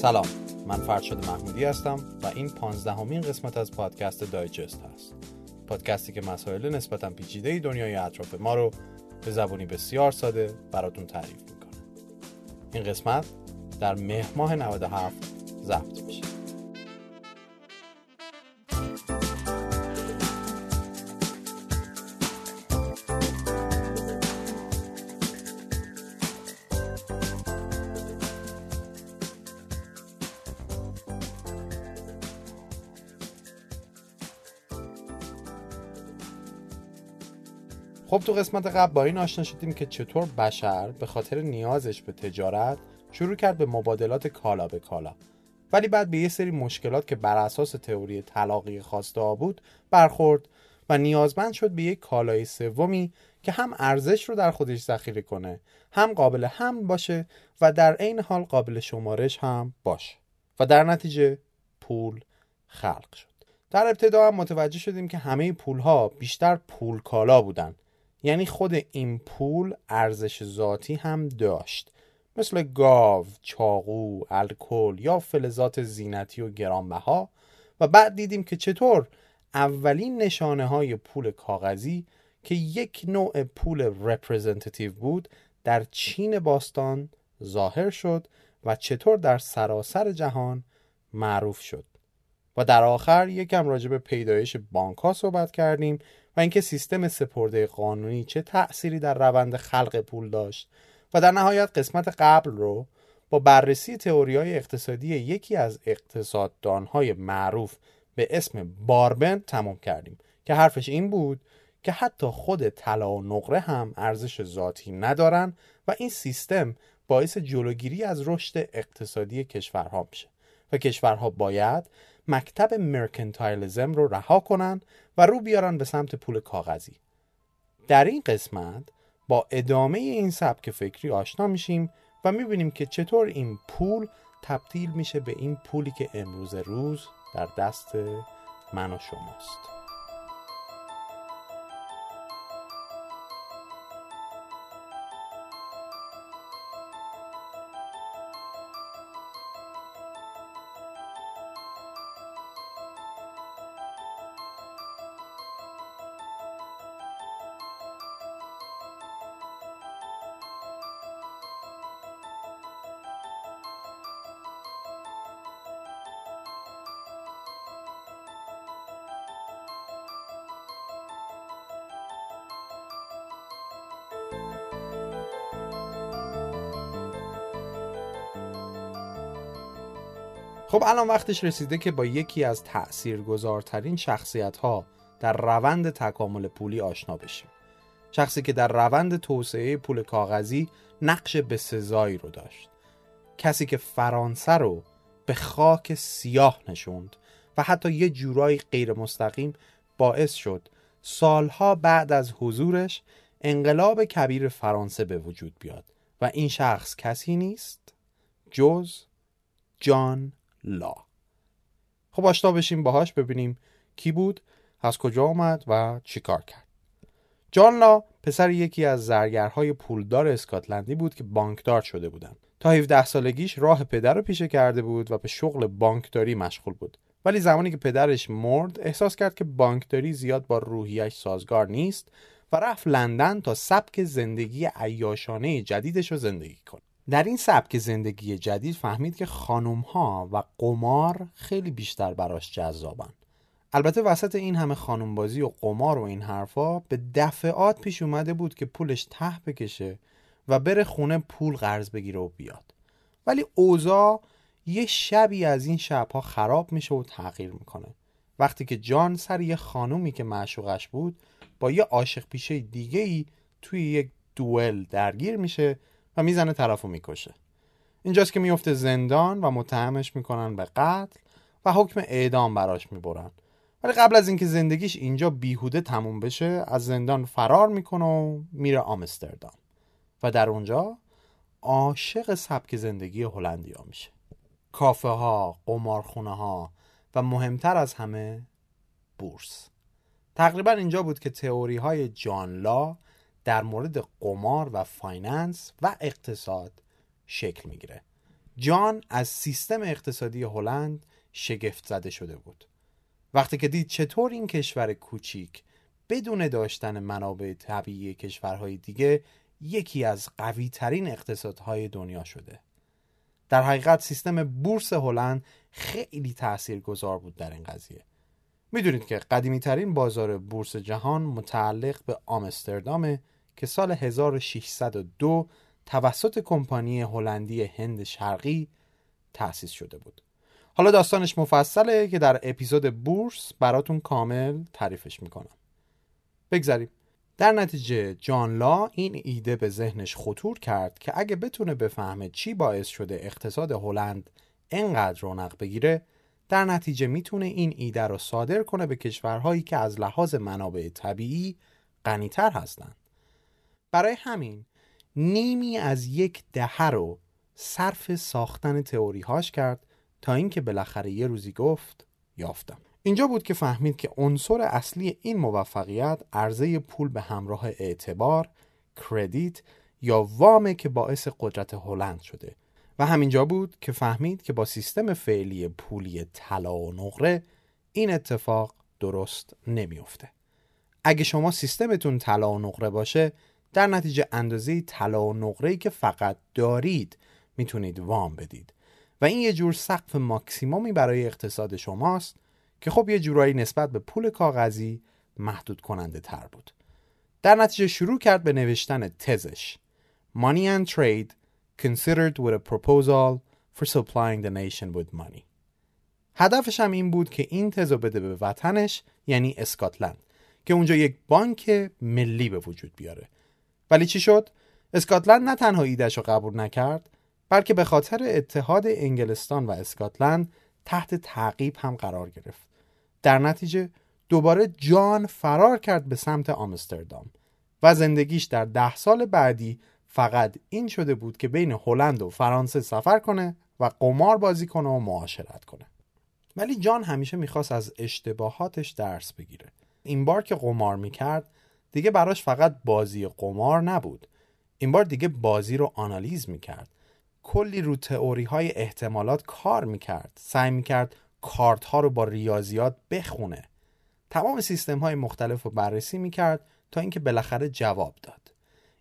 سلام من فرشاد محمودی هستم و این پانزدهمین قسمت از پادکست دایجست هست. پادکستی که مسائل نسبتا پیچیده دنیای اطراف ما رو به زبانی بسیار ساده براتون تعریف می‌کنه. این قسمت در مهر ماه 97 ضبط خب تو قسمت قبل با این آشنا شدیم که چطور بشر به خاطر نیازش به تجارت شروع کرد به مبادلات کالا به کالا. ولی بعد به یه سری مشکلات که بر اساس تئوری طلاقی خواسته بود برخورد و نیازمند شد به یک کالای سومی که هم ارزش رو در خودش ذخیره کنه هم قابل هم باشه و در عین حال قابل شمارش هم باشه. و در نتیجه پول خلق شد. در ابتدا هم متوجه شدیم که همه پول ها بیشتر پول کالا بودن. یعنی خود این پول ارزش ذاتی هم داشت. مثل گاو، چاقو، الکل یا فلزات زینتی و گرانبها. و بعد دیدیم که چطور اولین نشانه های پول کاغذی که یک نوع پول representative بود در چین باستان ظاهر شد و چطور در سراسر جهان معروف شد. و در آخر یکم راجع به پیدایش بانک ها صحبت کردیم. و اینکه سیستم سپرده قانونی چه تأثیری در روند خلق پول داشت و در نهایت قسمت قبل رو با بررسی تئوری های اقتصادی یکی از اقتصاددانهای معروف به اسم باربن تمام کردیم که حرفش این بود که حتی خود طلا و نقره هم ارزش ذاتی ندارن و این سیستم باعث جلوگیری از رشد اقتصادی کشورها میشه. و کشورها باید مکتب مرکنتایلزم رو رها کنن و رو بیارن به سمت پول کاغذی. در این قسمت با ادامه این سبک فکری آشنا میشیم و می‌بینیم که چطور این پول تبدیل میشه به این پولی که امروز روز در دست من و شماست. خب الان وقتش رسیده که با یکی از تأثیرگذارترین شخصیت ها در روند تکامل پولی آشنا بشیم. شخصی که در روند توسعه پول کاغذی نقش به سزایی رو داشت. کسی که فرانسه رو به خاک سیاه نشوند و حتی یه جورایی غیر مستقیم باعث شد سالها بعد از حضورش انقلاب کبیر فرانسه به وجود بیاد. و این شخص کسی نیست؟ جز جان لا. خب آشنا بشیم باهاش ببینیم کی بود از کجا آمد و چیکار کرد. جان لا پسر یکی از زرگرهای پولدار اسکاتلندی بود که بانکدار شده بودن. تا 17 سالگیش راه پدر رو پیشه کرده بود و به شغل بانکداری مشغول بود. ولی زمانی که پدرش مرد احساس کرد که بانکداری زیاد با روحیش سازگار نیست و رفت لندن تا سبک زندگی عیاشانه جدیدش رو زندگی کنه. در این سبک زندگی جدید فهمید که خانوم ها و قمار خیلی بیشتر براش جذابن. البته وسط این همه خانوم بازی و قمار و این حرفا به دفعات پیش اومده بود که پولش ته بکشه و بره خونه پول قرض بگیره و بیاد. ولی اوضاع یه شبی از این شبها خراب میشه و تغییر می‌کنه. وقتی که جان سر یه خانومی که معشوقش بود با یه عاشق پیشه دیگه ای توی یک دوئل درگیر میشه می‌زنه طرفو می‌کشه. اینجاست که میفته زندان و متهمش می‌کنن به قتل و حکم اعدام براش می‌برن. ولی قبل از اینکه زندگیش اینجا بیهوده تموم بشه از زندان فرار می‌کنه و میره آمستردام. و در اونجا عاشق سبک زندگی هلندیا میشه. کافه ها، قمارخونه ها و مهمتر از همه بورس. تقریبا اینجا بود که تئوری های جان لا در مورد قمار و finance و اقتصاد شکل می‌گیره. جان از سیستم اقتصادی هلند شگفت زده شده بود. وقتی که دید چطور این کشور کوچیک بدون داشتن منابع طبیعی کشورهای دیگه یکی از قوی ترین اقتصادهای دنیا شده. در حقیقت سیستم بورس هلند خیلی تأثیر گذار بود در این قضیه. می‌دونید که قدیمی ترین بازار بورس جهان متعلق به آمستردامه که سال 1602 توسط کمپانی هلندی هند شرقی تأسیس شده بود. حالا داستانش مفصله که در اپیزود بورس براتون کامل تعریفش می‌کنم. بگذاریم. در نتیجه جان لا این ایده به ذهنش خطور کرد که اگه بتونه بفهمه چی باعث شده اقتصاد هلند انقدر رونق بگیره در نتیجه می‌تونه این ایده رو صادر کنه به کشورهایی که از لحاظ منابع طبیعی غنیتر هستند. برای همین نیمی از یک دهه رو صرف ساختن تئوری هاش کرد تا اینکه بالاخره یه روزی گفت یافتم اینجا بود که فهمید که عنصر اصلی این موفقیت عرضه پول به همراه اعتبار، کردیت یا وامه که باعث قدرت هلند شده و همینجا بود که فهمید که با سیستم فعلی پولی طلا و نقره این اتفاق درست نمیافته. اگه شما سیستمتون طلا و نقره باشه در نتیجه اندازه طلا و نقره که فقط دارید می‌تونید وام بدید. و این یه جور سقف ماکسیمومی برای اقتصاد شماست که خب یه جورایی نسبت به پول کاغذی محدود کننده تر بود. در نتیجه شروع کرد به نوشتن تزش. Money and Trade considered with a proposal for supplying the nation with money. هدفش هم این بود که این تزو بده به وطنش یعنی اسکاتلند که اونجا یک بانک ملی به وجود بیاره. ولی چی شد؟ اسکاتلند نه تنها ایدهش رو قبول نکرد بلکه به خاطر اتحاد انگلستان و اسکاتلند تحت تعقیب هم قرار گرفت. در نتیجه دوباره جان فرار کرد به سمت آمستردام و زندگیش در ده سال بعدی فقط این شده بود که بین هلند و فرانسه سفر کنه و قمار بازی کنه و معاشرت کنه. ولی جان همیشه می‌خواست از اشتباهاتش درس بگیره. این بار که قمار می‌کرد دیگه براش فقط بازی قمار نبود. این بار دیگه بازی رو آنالیز می‌کرد. کلی رو تئوری های احتمالات کار می‌کرد. سعی می‌کرد کارت ها رو با ریاضیات بخونه. تمام سیستم های مختلف رو بررسی می‌کرد تا اینکه بالاخره جواب داد.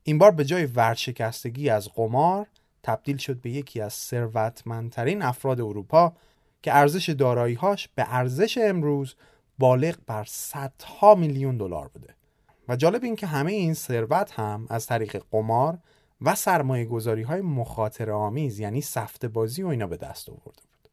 این بار به جای ورشکستگی از قمار تبدیل شد به یکی از ثروتمندترین افراد اروپا که ارزش داراییهاش به ارزش امروز بالغ بر صدها میلیون دلار بوده. و جالب این که همه این ثروت هم از طریق قمار و سرمایه گذاری های مخاطر آمیز یعنی سفت بازی و اینا به دست آورده بود.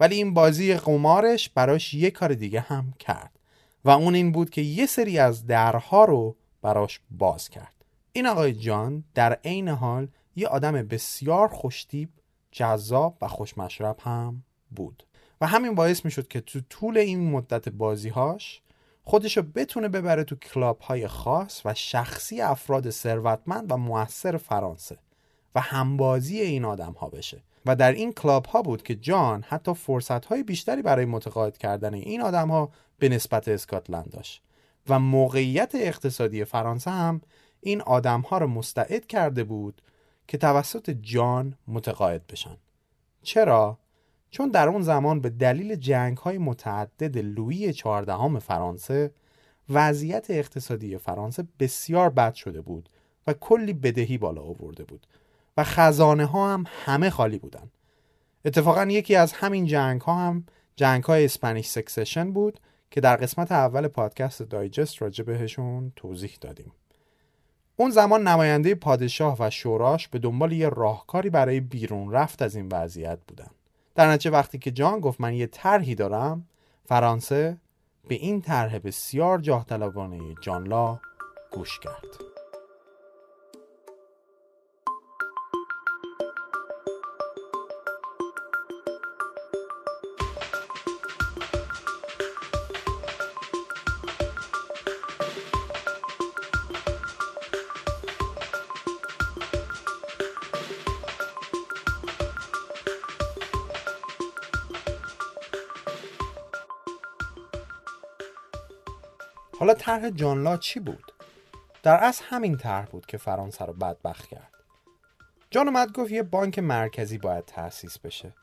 ولی این بازی قمارش براش یه کار دیگه هم کرد و اون این بود که یه سری از درها رو براش باز کرد. این آقای جان در عین حال یه آدم بسیار خوشتیب جذاب و خوشمشرب هم بود. و همین باعث می شد که تو طول این مدت بازیهاش خودشو بتونه ببره تو کلاب های خاص و شخصی افراد ثروتمند و موثر فرانسه و همبازی این آدم ها بشه. و در این کلاب ها بود که جان حتی فرصت های بیشتری برای متقاعد کردن این آدم ها به نسبت اسکاتلند داشت. و موقعیت اقتصادی فرانسه هم این آدم ها رو مستعد کرده بود که توسط جان متقاعد بشن. چرا؟ چون در اون زمان به دلیل جنگ های متعدد لویی چهاردهم فرانسه وضعیت اقتصادی فرانسه بسیار بد شده بود و کلی بدهی بالا آورده بود و خزانه ها هم همه خالی بودن. اتفاقا یکی از همین جنگ ها هم جنگ های اسپانیش سکسشن بود که در قسمت اول پادکست دایجست راجع بهشون توضیح دادیم. اون زمان نماینده پادشاه و شوراش به دنبال یه راهکاری برای بیرون رفت از این وضعیت بودن. در نتیجه وقتی که جان گفت من یه طرحی دارم فرانسه به این طرح بسیار جاه جان لا گوش کرد. طرح جان لا چی بود؟ در اصل همین طرح بود که فرانسه رو بدبخت کرد. جان اومد گفت یه بانک مرکزی باید تأسیس بشه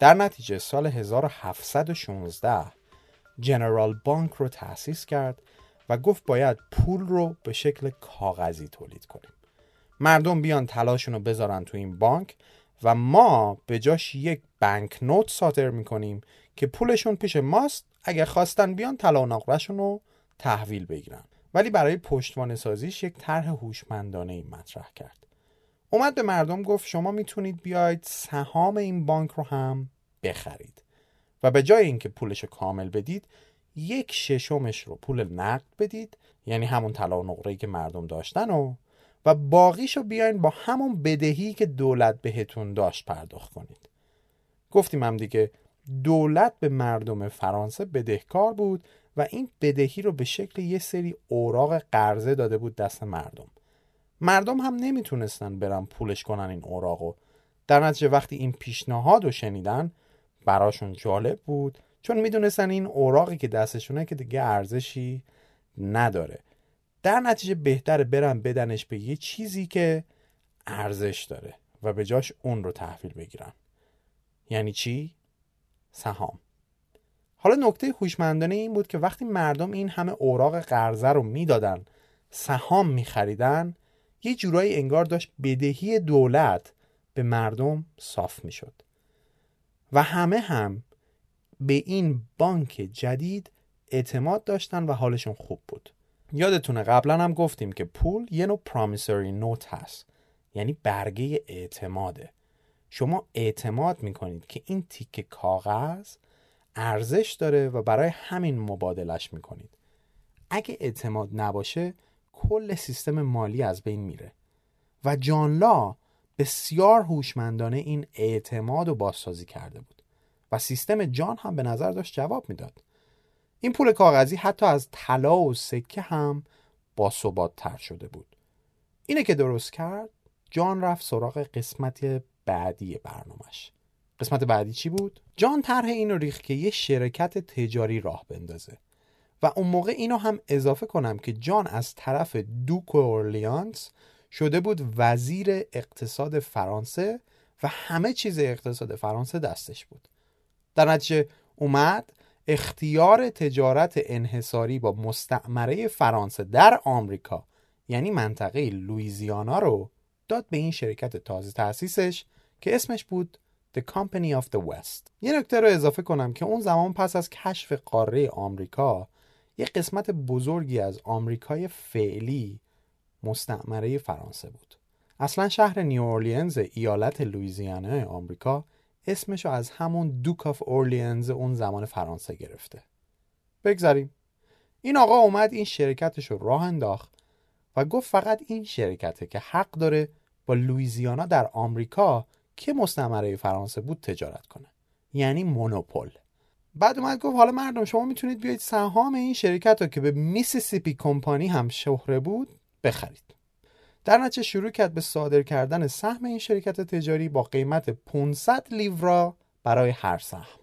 در نتیجه سال 1716 جنرال بانک رو تأسیس کرد و گفت باید پول رو به شکل کاغذی تولید کنیم مردم بیان تلاشون رو بذارن تو این بانک و ما به جاش یک بانک نوت صادر می‌کنیم که پولشون پیش ماست اگر خواستن بیان طلا و نقرهشون رو تحویل بگیرن. ولی برای پشتوانه سازیش یک طرح هوشمندانه ای مطرح کرد. اومد به مردم گفت شما می‌تونید بیاید سهام این بانک رو هم بخرید. و به جای اینکه پولش رو کامل بدید یک ششمش رو پول نقد بدید یعنی همون طلا و نقره که مردم داشتن و و باقیشو بیاین با همون بدهی که دولت بهتون داشت پرداخت کنید. گفتیم هم دیگه دولت به مردم فرانسه بدهکار بود و این بدهی رو به شکل یه سری اوراق قرضه داده بود دست مردم. مردم هم نمی‌تونستن برن پولش کنن این اوراقو در نتیجه وقتی این پیشنهاد رو شنیدن براشون جالب بود چون می‌دونستن این اوراقی که دستشونه که دیگه ارزشی نداره. در نتیجه بهتره برن بدنش به یه چیزی که ارزش داره و به جاش اون رو تحویل بگیرن. یعنی چی؟ سهام. حالا نکته هوشمندانه این بود که وقتی مردم این همه اوراق قرضه رو می‌دادن سهام میخریدن یه جورایی انگار داشت بدهی دولت به مردم صاف می‌شد. و همه هم به این بانک جدید اعتماد داشتن و حالشون خوب بود. یادتونه قبلا هم گفتیم که پول یه نوع پرامیسری نوت هست یعنی برگه اعتماده. شما اعتماد می‌کنید که این تیک کاغذ ارزش داره و برای همین مبادلش می‌کنید. اگه اعتماد نباشه کل سیستم مالی از بین میره. و جان لا بسیار هوشمندانه این اعتماد و بازسازی کرده بود. و سیستم جان هم به نظر داشت جواب می‌داد. این پول کاغذی حتی از طلا و سکه هم با تر شده بود. اینه که درست کرد جان رفت سراغ قسمت بعدی برنامهش. قسمت بعدی چی بود؟ جان طرح اینو ریخت که یه شرکت تجاری راه بندازه و اون موقع اینو هم اضافه کنم که جان از طرف دوک اورلیانس شده بود وزیر اقتصاد فرانسه و همه چیز اقتصاد فرانسه دستش بود در نتیجه اومد اختیار تجارت انحصاری با مستعمره فرانسه در آمریکا یعنی منطقه لویزیانا رو داد به این شرکت تازه تأسیسش که اسمش بود The Company of the West. یه نکته رو اضافه کنم که اون زمان پس از کشف قاره آمریکا یه قسمت بزرگی از آمریکای فعلی مستعمره فرانسه بود. اصلا شهر نیورلینز ایالت لویزیانا آمریکا اسمشو از همون Duke of Orleans اون زمان فرانسه گرفته. بگذاریم. این آقا اومد این شرکتش رو راه انداخت و گفت فقط این شرکته که حق داره با لویزیانا در آمریکا که مستعمره فرانسه بود تجارت کنه. یعنی مونوپول. بعد اومد گفت حالا مردم شما می‌تونید بیاید سهام این شرکت رو که به Mississippi Company هم شهره بود بخرید. در نتیجه شروع کرد به صادر کردن سهم این شرکت تجاری با قیمت 500 لیورا برای هر سهم.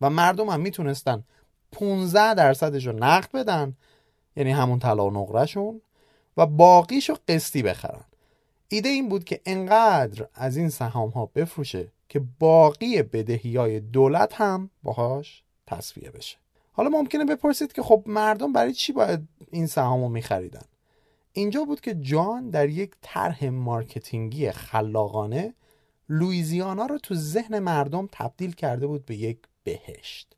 و مردم هم می‌تونستن 15 درصدش رو نقد بدن یعنی همون طلا و نقرهشون و باقیش قسطی بخرن. ایده این بود که انقدر از این سهام ها بفروشه که باقی بدهی های دولت هم باهاش تصفیه بشه. حالا ممکنه بپرسید که خب مردم برای چی باید این سهام رو میخریدن؟ اینجا بود که جان در یک طرح مارکتینگی خلاقانه لویزیانا رو تو ذهن مردم تبدیل کرده بود به یک بهشت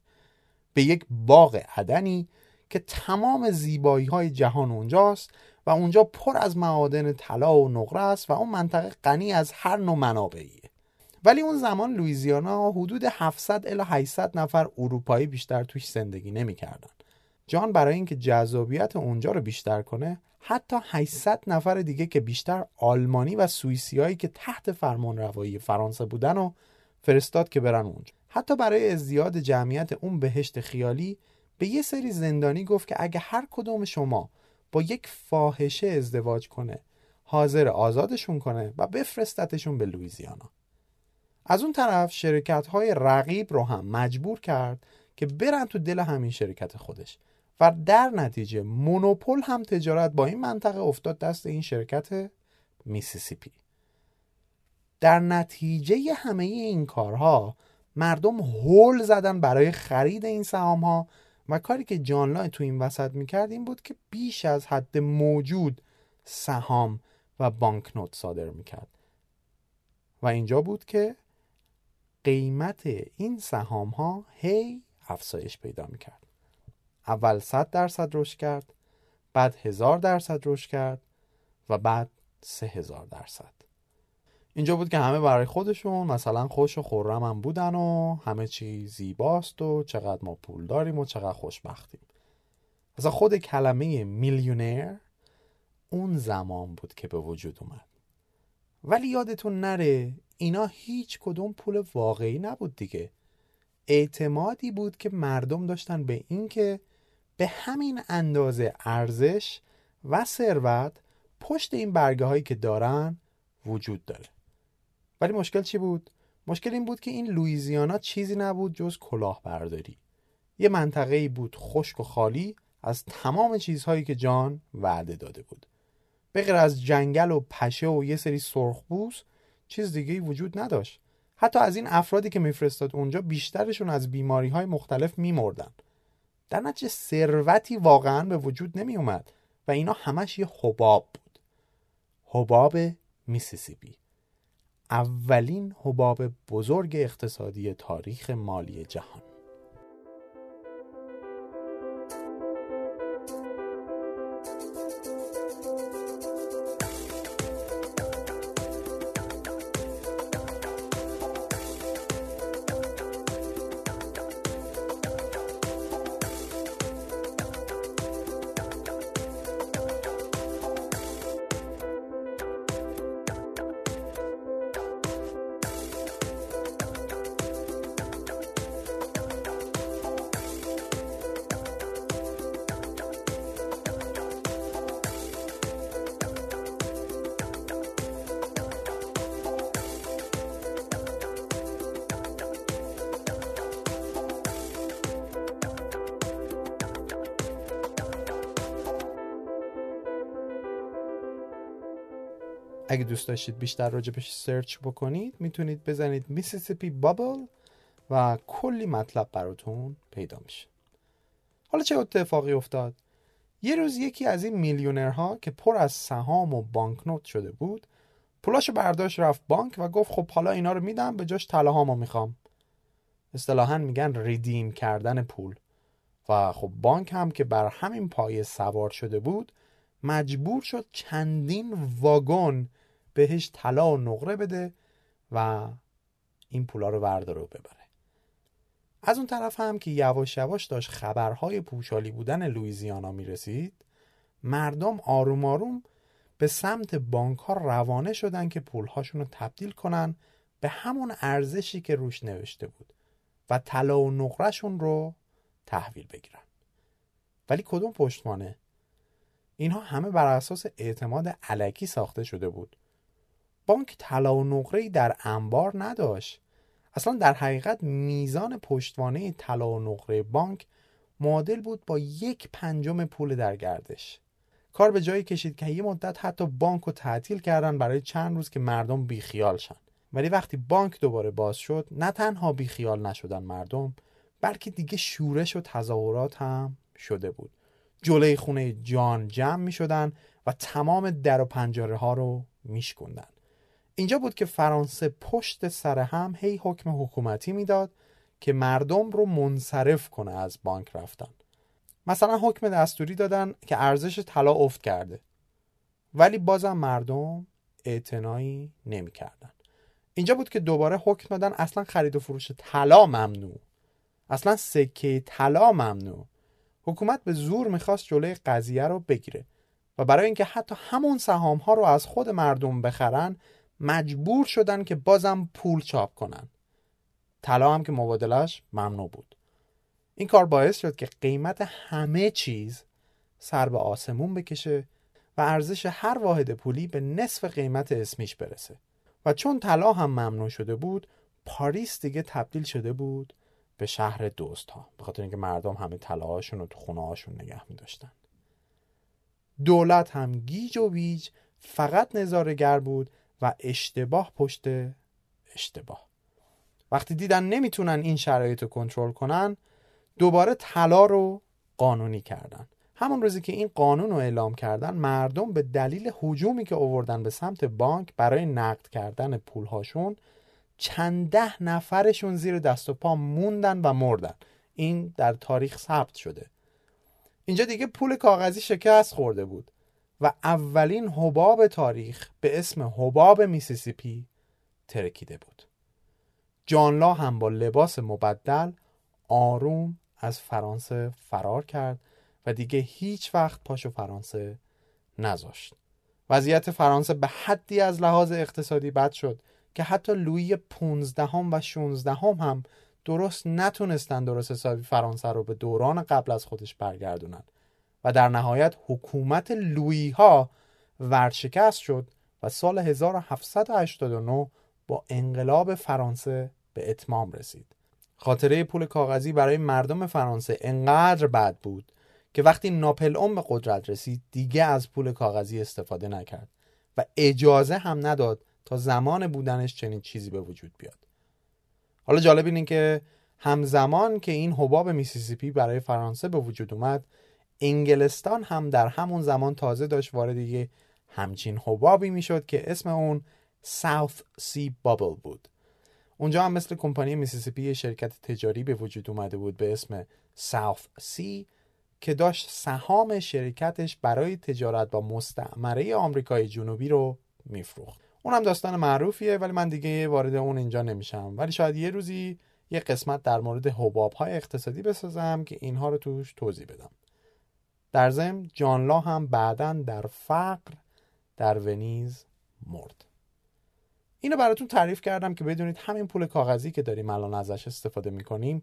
به یک باغ عدنی که تمام زیبایی های جهان اونجاست و اونجا پر از معادن طلا و نقره است و اون منطقه غنی از هر نوع منابعیه ولی اون زمان لویزیانا حدود 700 الی 800 نفر اروپایی بیشتر توش زندگی نمی‌کردن. جان برای اینکه جذابیت اونجا رو بیشتر کنه حتی 800 نفر دیگه که بیشتر آلمانی و سوئیسیایی که تحت فرمان روایی فرانسه بودن و فرستاد که برن اونجا حتی برای ازدیاد جمعیت اون بهشت خیالی به یه سری زندانی گفت که اگه هر کدوم شما با یک فاحشه ازدواج کنه حاضر آزادشون کنه و بفرستتشون به لویزیانا از اون طرف شرکت های رقیب رو هم مجبور کرد که برن تو دل همین شرکت خودش و در نتیجه مونوپول هم تجارت با این منطقه افتاد دست این شرکت میسیسیپی. در نتیجه همه این کارها مردم هول زدن برای خرید این سهام ها و کاری که جان لای تو این وسط می‌کرد این بود که بیش از حد موجود سهام و بانکنوت صادر می‌کرد. و اینجا بود که قیمت این سهام ها هی افزایش پیدا می‌کرد. اول 100 درصد رشد کرد بعد هزار درصد رشد کرد و بعد سه هزار درصد. اینجا بود که همه برای خودشون مثلا خوش و خورم هم بودن و همه چی زیباست و چقدر ما پول داریم و چقدر خوشبختیم. مثلا خود کلمه میلیونر اون زمان بود که به وجود اومد. ولی یادتون نره اینا هیچ کدوم پول واقعی نبود دیگه. اعتمادی بود که مردم داشتن به اینکه به همین اندازه ارزش و ثروت پشت این برگه هایی که دارن وجود داره. ولی مشکل چی بود؟ مشکل این بود که این لویزیانا چیزی نبود جز کلاهبرداری. یه منطقه بود خشک و خالی از تمام چیزهایی که جان وعده داده بود. به از جنگل و پشه و یه سری سرخبوس چیز دیگه وجود نداشت. حتی از این افرادی که میفرستاد اونجا بیشترشون از بیماری های مختلف میمردن. در نتیجه ثروتی واقعا به وجود نمی اومد و اینا همش یه حباب بود. حباب میسیسیپی. اولین حباب بزرگ اقتصادی تاریخ مالی جهان. دوست داشتید بیشتر راجبش سرچ بکنید می‌تونید بزنید Mississippi Bubble و کلی مطلب براتون پیدا میشه. حالا چه اتفاقی افتاد؟ یه روز یکی از این میلیونرها که پر از سهام و banknote شده بود پولاشو برداشت رفت بانک و گفت خب حالا اینا رو میدم به جاش طلاهامو می‌خوام. اصطلاحا میگن redeem کردن پول. و خب بانک هم که بر همین پایه سوار شده بود مجبور شد چندین واگن بهش طلا و نقره بده و این پولا رو برداره و ببره. از اون طرف هم که یواش یواش داشت خبرهای پوشالی بودن لویزیانا می‌رسید مردم آروم آروم به سمت بانک ها روانه شدن که پولهاشون رو تبدیل کنن به همون ارزشی که روش نوشته بود و طلا و نقرهشون رو تحویل بگیرن. ولی کدوم پشتوانه؟ اینها همه بر اساس اعتماد علکی ساخته شده بود. بانک طلا و نقره در انبار نداشت. اصلا در حقیقت میزان پشتوانه طلا و نقره بانک معادل بود با یک پنجم پول در گردش. کار به جایی کشید که یه مدت حتی بانک رو تعطیل کردن برای چند روز که مردم بیخیال شن. ولی وقتی بانک دوباره باز شد نه تنها بیخیال نشدن مردم بلکه دیگه شورش و تظاهرات هم شده بود. جلوی خونه جان جمع می شدن و تمام در و پنجره ها رو میشکوندن. اینجا بود که فرانسه پشت سر هم هی حکم حکومتی می‌داد که مردم رو منصرف کنه از بانک رفتن. مثلا حکم دستوری دادن که ارزش طلا افت کرده. ولی بازم مردم اعتنایی نمی‌کردن. اینجا بود که دوباره حکم دادن اصلا خرید و فروش طلا ممنوع. اصلا سکه طلا ممنوع. حکومت به زور می‌خواست جلوی قضیه رو بگیره و برای اینکه حتی همون سهام ها رو از خود مردم بخرن مجبور شدن که بازم پول چاپ کنن. طلا هم که مبادلش ممنوع بود. این کار باعث شد که قیمت همه چیز سر به آسمون بکشه و ارزش هر واحد پولی به نصف قیمت اسمیش برسه. و چون طلا هم ممنوع شده بود پاریس دیگه تبدیل شده بود به شهر دوست ها به خاطر اینکه مردم همه طلاهاشون رو تو خونه هاشون نگه می داشتن. دولت هم گیج و ویج فقط نظارگر بود و اشتباه پشت اشتباه. وقتی دیدن نمی‌تونن این شرایط رو کنترل کنن دوباره طلا رو قانونی کردن. همون روزی که این قانون رو اعلام کردن مردم به دلیل حجومی که اووردن به سمت بانک برای نقد کردن پولهاشون چند ده نفرشون زیر دست و پا موندن و مردن. این در تاریخ ثبت شده. اینجا دیگه پول کاغذی شکست خورده بود. و اولین حباب تاریخ به اسم حباب میسیسیپی ترکیده بود. جانلا هم با لباس مبدل آروم از فرانسه فرار کرد و دیگه هیچ وقت پاشو فرانسه نذاشت. وضعیت فرانسه به حدی از لحاظ اقتصادی بد شد که حتی لویی پونزدهم و شونزدهم هم درست نتونستن درست حسابی فرانسه رو به دوران قبل از خودش برگردونن. و در نهایت حکومت لویی ها ورشکست شد و سال 1789 با انقلاب فرانسه به اتمام رسید. خاطره پول کاغذی برای مردم فرانسه انقدر بد بود که وقتی ناپل اون به قدرت رسید دیگه از پول کاغذی استفاده نکرد و اجازه هم نداد تا زمان بودنش چنین چیزی به وجود بیاد. حالا جالب اینه که همزمان که این حباب میسیسیپی برای فرانسه به وجود اومد انگلستان هم در همون زمان تازه داشت وارد یه همچین حبابی می‌شد که اسم اون South Sea Bubble بود. اونجا هم مثل کمپانی میسیسیپی شرکت تجاری به وجود اومده بود به اسم South Sea که داشت سهام شرکتش برای تجارت با مستعمره آمریکای جنوبی رو میفروخت. اونم داستان معروفیه ولی من دیگه وارد اون اینجا نمیشم. ولی شاید یه روزی یه قسمت در مورد حباب های اقتصادی بسازم که اینها رو توش توضیح بدم. در ضمن جانلا هم بعدا در فقر در ونیز مرد. اینو براتون تعریف کردم که بدونید همین پول کاغذی که داریم الان ازش استفاده می‌کنیم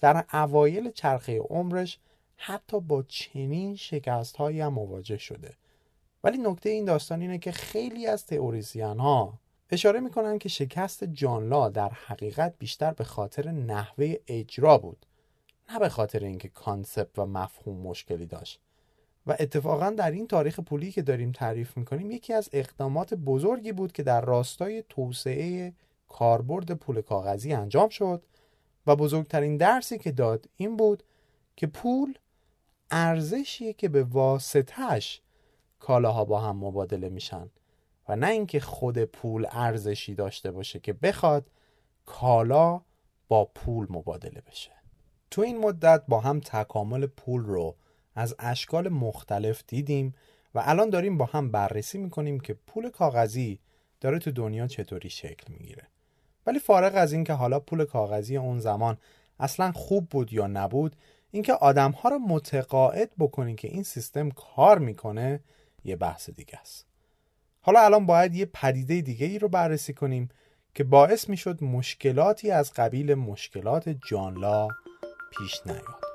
در اوایل چرخه عمرش حتی با چنین شکست هایی هم مواجه شده. ولی نکته این داستان اینه که خیلی از تئوریسین ها اشاره می‌کنن که شکست جانلا در حقیقت بیشتر به خاطر نحوه اجرا بود نه به خاطر اینکه کانسپت و مفهوم مشکلی داشت. و اتفاقا در این تاریخ پولی که داریم تعریف می‌کنیم یکی از اقدامات بزرگی بود که در راستای توسعه کاربرد پول کاغذی انجام شد و بزرگترین درسی که داد این بود که پول ارزشیه که به واسطش کالاها با هم مبادله میشن و نه اینکه خود پول ارزشی داشته باشه که بخواد کالا با پول مبادله بشه. تو این مدت با هم تکامل پول رو از اشکال مختلف دیدیم و الان داریم با هم بررسی می‌کنیم که پول کاغذی داره تو دنیا چطوری شکل می‌گیره. ولی فارغ از اینکه حالا پول کاغذی اون زمان اصلا خوب بود یا نبود اینکه آدم ها رو متقاعد بکنین که این سیستم کار می‌کنه یه بحث دیگه است. حالا الان باید یه پدیده دیگه ای رو بررسی کنیم که باعث می‌شد مشکلاتی از قبیل مشکلات جانلا پیش نیاد.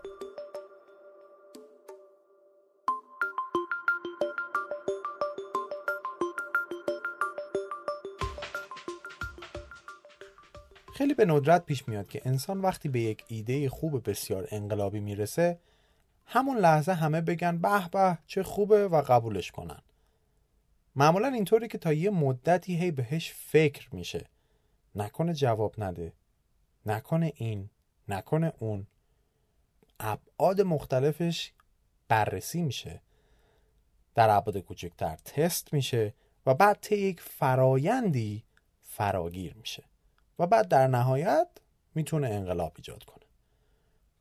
خیلی به ندرت پیش میاد که انسان وقتی به یک ایده خوب بسیار انقلابی می‌رسه همون لحظه همه بگن به به چه خوبه و قبولش کنن. معمولا اینطوری که تا یه مدتی هی بهش فکر میشه. نکنه جواب نده. نکنه این. نکنه اون. ابعاد مختلفش بررسی میشه. در ابعاد کوچکتر تست میشه و بعد طی یک فرایندی فراگیر میشه. و بعد در نهایت می‌تونه انقلاب ایجاد کنه.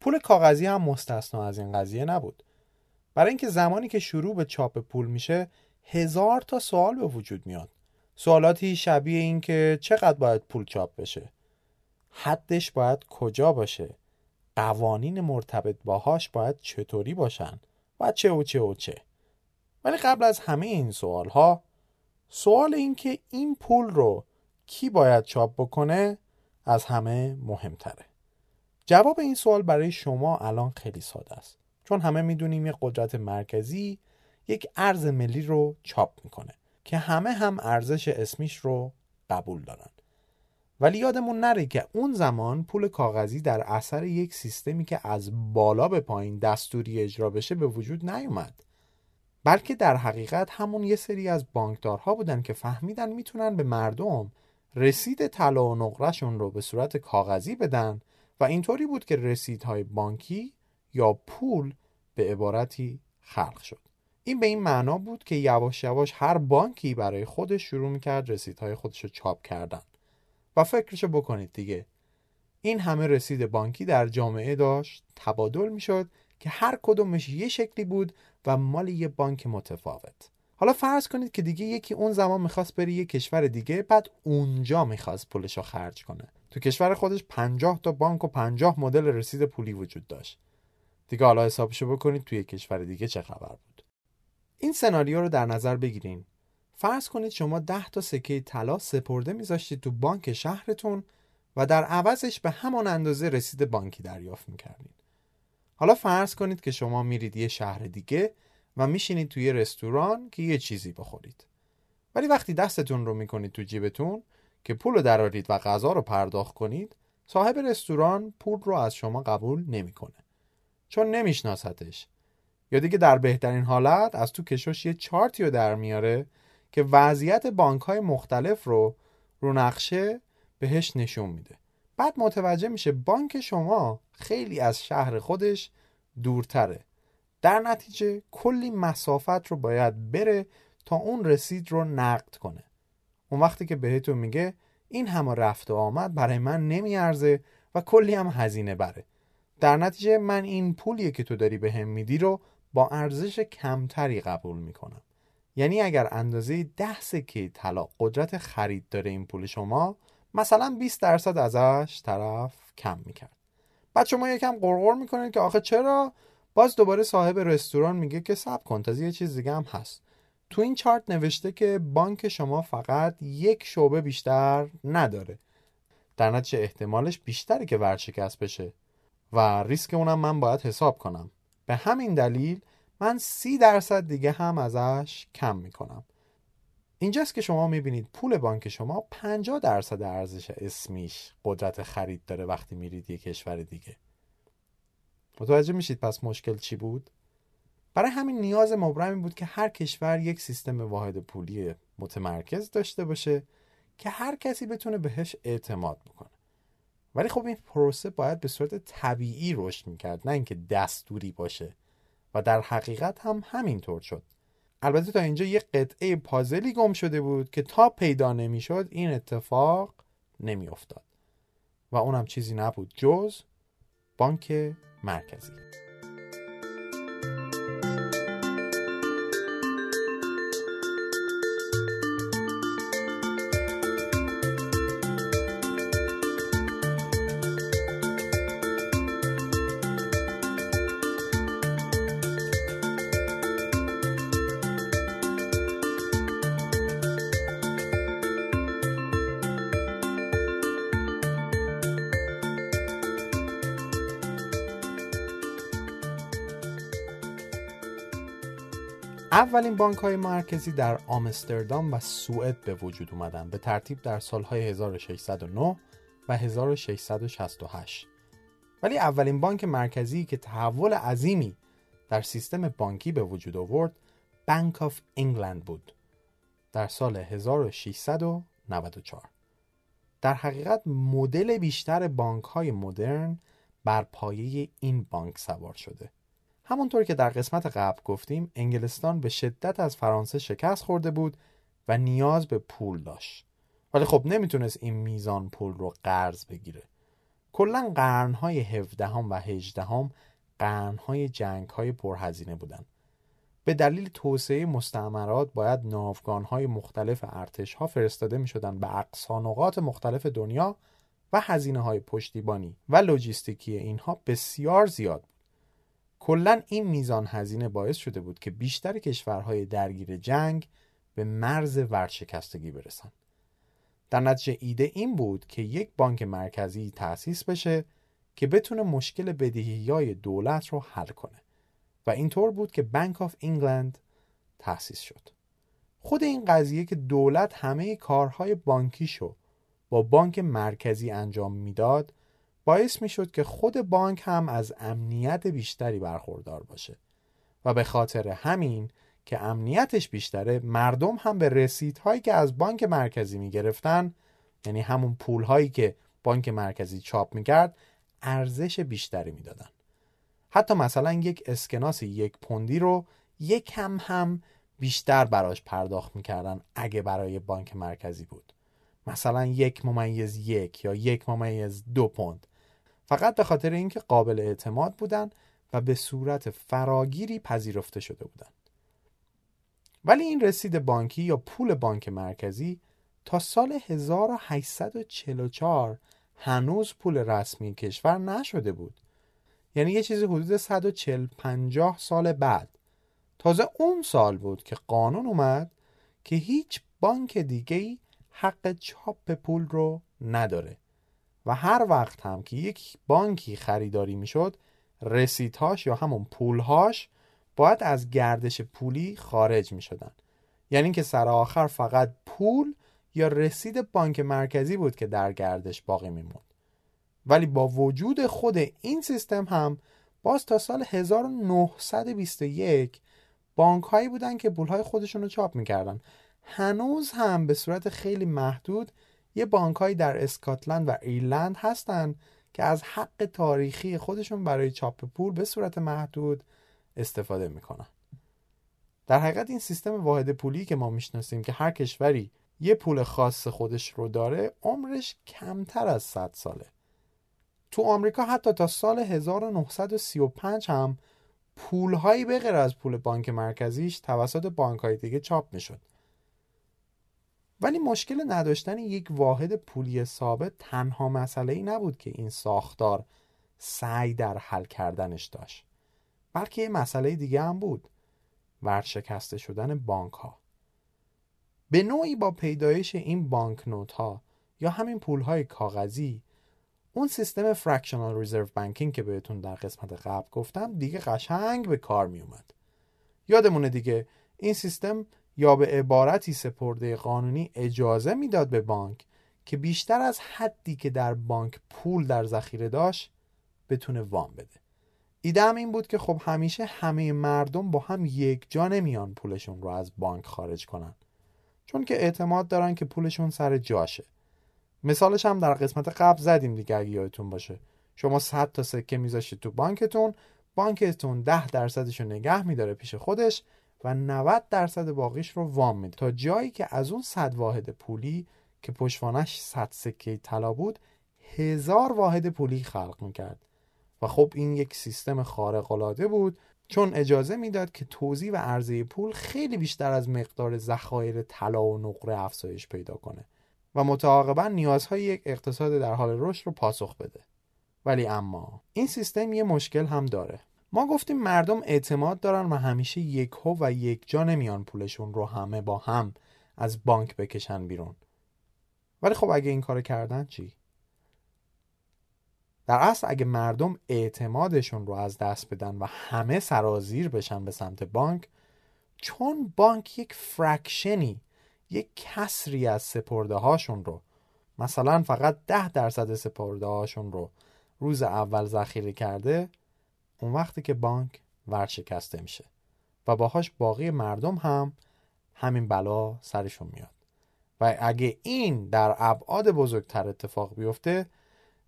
پول کاغذی هم مستثنا از این قضیه نبود. برای اینکه زمانی که شروع به چاپ پول میشه هزار تا سوال به وجود میاد. سوالاتی شبیه این که چقدر باید پول چاپ بشه؟ حدش باید کجا باشه؟ قوانین مرتبط باهاش باید چطوری باشن؟ و چه و چه و چه؟ ولی قبل از همه این سوال ها سوال این که این پول رو کی باید چاپ بکنه از همه مهمتره. جواب این سوال برای شما الان خیلی ساده است. چون همه می‌دونیم یه قدرت مرکزی یک ارز ملی رو چاپ می‌کنه که همه هم ارزش اسمیش رو قبول دارن. ولی یادمون نره که اون زمان پول کاغذی در اثر یک سیستمی که از بالا به پایین دستوری اجرا بشه به وجود نیومد. بلکه در حقیقت همون یه سری از بانکدارها بودن که فهمیدن می‌تونن به مردم رسید طلا و نقرهشون رو به صورت کاغذی بدن و اینطوری بود که رسیدهای بانکی یا پول به عبارتی خلق شد. این به این معنا بود که یواش یواش هر بانکی برای خودش شروع می‌کرد رسیدهای خودش رو چاپ کردن. و فکرشو بکنید دیگه. این همه رسید بانکی در جامعه داشت تبادل می‌شد که هر کدومش یه شکلی بود و مال یه بانک متفاوت. حالا فرض کنید که دیگه یکی اون زمان می‌خواست بری یه کشور دیگه بعد اونجا می‌خواست پولش رو خرج کنه. تو کشور خودش 50 تا بانک و 50 مدل رسید پولی وجود داشت. دیگه حالا حسابشو بکنید توی کشور دیگه چه خبر بود. این سناریو رو در نظر بگیرین. فرض کنید شما 10 تا سکه طلا سپرده میذاشتید تو بانک شهرتون و در عوضش به همان اندازه رسید بانکی دریافت می‌کردید حالا فرض کنید که شما میرید یه شهر دیگه و میشینید توی رستوران که یه چیزی بخورید. ولی وقتی دستتون رو می‌کنید تو جیبتون که پول رو درارید و غذا رو پرداخت کنید صاحب رستوران پول رو از شما قبول نمی‌کنه. چون نمیشناستش یا دیگه در بهترین حالت از تو کشوش یه چارتی رو در میاره که وضعیت بانک های مختلف رو رو نقشه بهش نشون میده. بعد متوجه میشه بانک شما خیلی از شهر خودش دورتره. در نتیجه کلی مسافت رو باید بره تا اون رسید رو نقد کنه. اون وقتی که بهتون میگه این همه رفت و آمد برای من نمیارزه و کلی هم هزینه بره. در نتیجه من این پولی که تو داری به هم میدی رو با ارزش کمتری قبول می‌کنم. یعنی اگر اندازه ده سکه طلا قدرت خرید داره این پول شما مثلا 20 درصد ازش طرف کم می‌کرد. بعد شما یکم قرقر می‌کنید که آخه چرا؟ باز دوباره صاحب رستوران میگه که سب کن تازه یه چیز دیگه هم هست. تو این چارت نوشته که بانک شما فقط یک شعبه بیشتر نداره. در نتیجه احتمالش بیشتره که ورشکست بشه. و ریسک اونم من باید حساب کنم. به همین دلیل من سی درصد دیگه هم ازش کم می‌کنم. اینجاست که شما می‌بینید پول بانک شما 50 درصد ارزش اسمیش قدرت خرید داره وقتی میرید یه کشور دیگه. متوجه میشید پس مشکل چی بود؟ برای همین نیاز مبرمی بود که هر کشور یک سیستم واحد پولی متمرکز داشته باشه که هر کسی بتونه بهش اعتماد بکنه. ولی خب این پروسه باید به صورت طبیعی رشد می‌کرد نه اینکه دستوری باشه. و در حقیقت هم همینطور شد. البته تا اینجا یه قطعه پازلی گم شده بود که تا پیدا نمی‌شد این اتفاق نمیافتاد. و اونم چیزی نبود جز بانک مرکزی. اولین بانک های مرکزی در آمستردام و سوئد به وجود اومدن به ترتیب در سالهای 1609 و 1668 ولی اولین بانک مرکزی که تحول عظیمی در سیستم بانکی به وجود آورد بانک آف انگلند بود در سال 1694 در حقیقت مدل بیشتر بانک های مدرن بر پایه این بانک سوار شده. همونطور که در قسمت قبل گفتیم انگلستان به شدت از فرانسه شکست خورده بود و نیاز به پول داشت. ولی خب نمی‌تونست این میزان پول رو قرض بگیره. کلا قرنهای 17 و 18 هم قرنهای جنگ های پرهزینه بودن. به دلیل توسعه مستعمرات باید ناوگانهای مختلف ارتش ها فرستاده می شدن به اقصانقات مختلف دنیا و هزینه های پشتیبانی و لوجستیکی اینها بسیار زیاد کلا این میزان هزینه باعث شده بود که بیشتر کشورهای درگیر جنگ به مرز ورشکستگی برسند. در نتیجه ایده این بود که یک بانک مرکزی تأسیس بشه که بتونه مشکل بدهی دولت رو حل کنه و اینطور بود که بانک آف انگلند تأسیس شد. خود این قضیه که دولت همه کارهای بانکیشو با بانک مرکزی انجام می‌داد باعث می شد که خود بانک هم از امنیت بیشتری برخوردار باشه. و به خاطر همین که امنیتش بیشتره مردم هم به رسیدهایی که از بانک مرکزی می‌گرفتن یعنی همون پولهایی که بانک مرکزی چاپ می‌کرد ارزش بیشتری می‌دادن. حتی مثلا یک اسکناس یک پوندی رو یک کم هم بیشتر براش پرداخت می‌کردن اگه برای بانک مرکزی بود. مثلا یک ممیز یک یا یک ممیز دو پوند. فقط به خاطر اینکه قابل اعتماد بودن و به صورت فراگیری پذیرفته شده بودند. ولی این رسید بانکی یا پول بانک مرکزی تا سال 1844 هنوز پول رسمی کشور نشده بود. یعنی یه چیزی حدود 140 50 سال بعد. تازه اون سال بود که قانون اومد که هیچ بانک دیگه حق چاپ پول رو نداره. و هر وقت هم که یک بانکی خریداری می‌شد رسیدهاش یا همون پولهاش باید از گردش پولی خارج می شدن. یعنی که سر آخر فقط پول یا رسید بانک مرکزی بود که در گردش باقی میموند ولی با وجود خود این سیستم هم باز تا سال 1921 بانک هایی بودن که پول های خودشون رو چاپ می‌کردن هنوز هم به صورت خیلی محدود یه بانک در اسکاتلند و ایرلند هستن که از حق تاریخی خودشون برای چاپ پول به صورت محدود استفاده می‌کنن. در حقیقت این سیستم واحد پولی که ما می‌شناسیم که هر کشوری یه پول خاص خودش رو داره عمرش کمتر از 100 ساله. تو آمریکا حتی تا سال 1935 هم پولهایی به غیر از پول بانک مرکزیش توسط بانک های دیگه چاپ می‌شد. ولی مشکل نداشتن یک واحد پولی ثابت تنها مسئله ای نبود که این ساختار سعی در حل کردنش داشت. بلکه یه مسئله دیگه هم بود. ورشکسته شدن بانک ها به نوعی با پیدایش این بانک نوت ها یا همین پول های کاغذی اون سیستم فرکشنال ریزرو بانکینگ که بهتون در قسمت قبل گفتم دیگه قشنگ به کار می اومد یادمونه دیگه این سیستم یا به عبارتی سپرده قانونی اجازه می‌داد به بانک که بیشتر از حدی که در بانک پول در ذخیره داشت بتونه وام بده. ایده هم این بود که خب همیشه همه مردم با هم یک جا نمیان پولشون رو از بانک خارج کنن. چون که اعتماد دارن که پولشون سر جاشه. مثالش هم در قسمت قبل زدیم دیگه اگه یادتون باشه. شما 100 تا سکه میذاشتید تو بانکتون بانکتون 10 درصدش رو نگه میداره پیش خودش و 90 درصد باقیش رو وام میده. تا جایی که از اون 100 واحد پولی که پشتوانش 100 سکه طلا بود هزار واحد پولی خلق می‌کرد. و خب این یک سیستم خارق العاده بود چون اجازه می‌داد که توزیع و عرضه پول خیلی بیشتر از مقدار ذخایر طلا و نقره افزایش پیدا کنه و متعاقبا نیازهای یک اقتصاد در حال رشد رو پاسخ بده. ولی اما این سیستم یه مشکل هم داره. ما گفتیم مردم اعتماد دارن و همیشه یک هو و یک جا نمیان پولشون رو همه با هم از بانک بکشن بیرون ولی خب اگه این کار کردن چی؟ در اصل اگه مردم اعتمادشون رو از دست بدن و همه سرازیر بشن به سمت بانک چون بانک یک فرکشنی یک کسری از سپرده هاشون رو مثلا فقط ده درصد سپرده هاشون رو روز اول ذخیره کرده اون وقتی که بانک ورشکسته میشه و باهاش باقی مردم هم همین بلا سرشون میاد. و اگه این در ابعاد بزرگتر اتفاق بیفته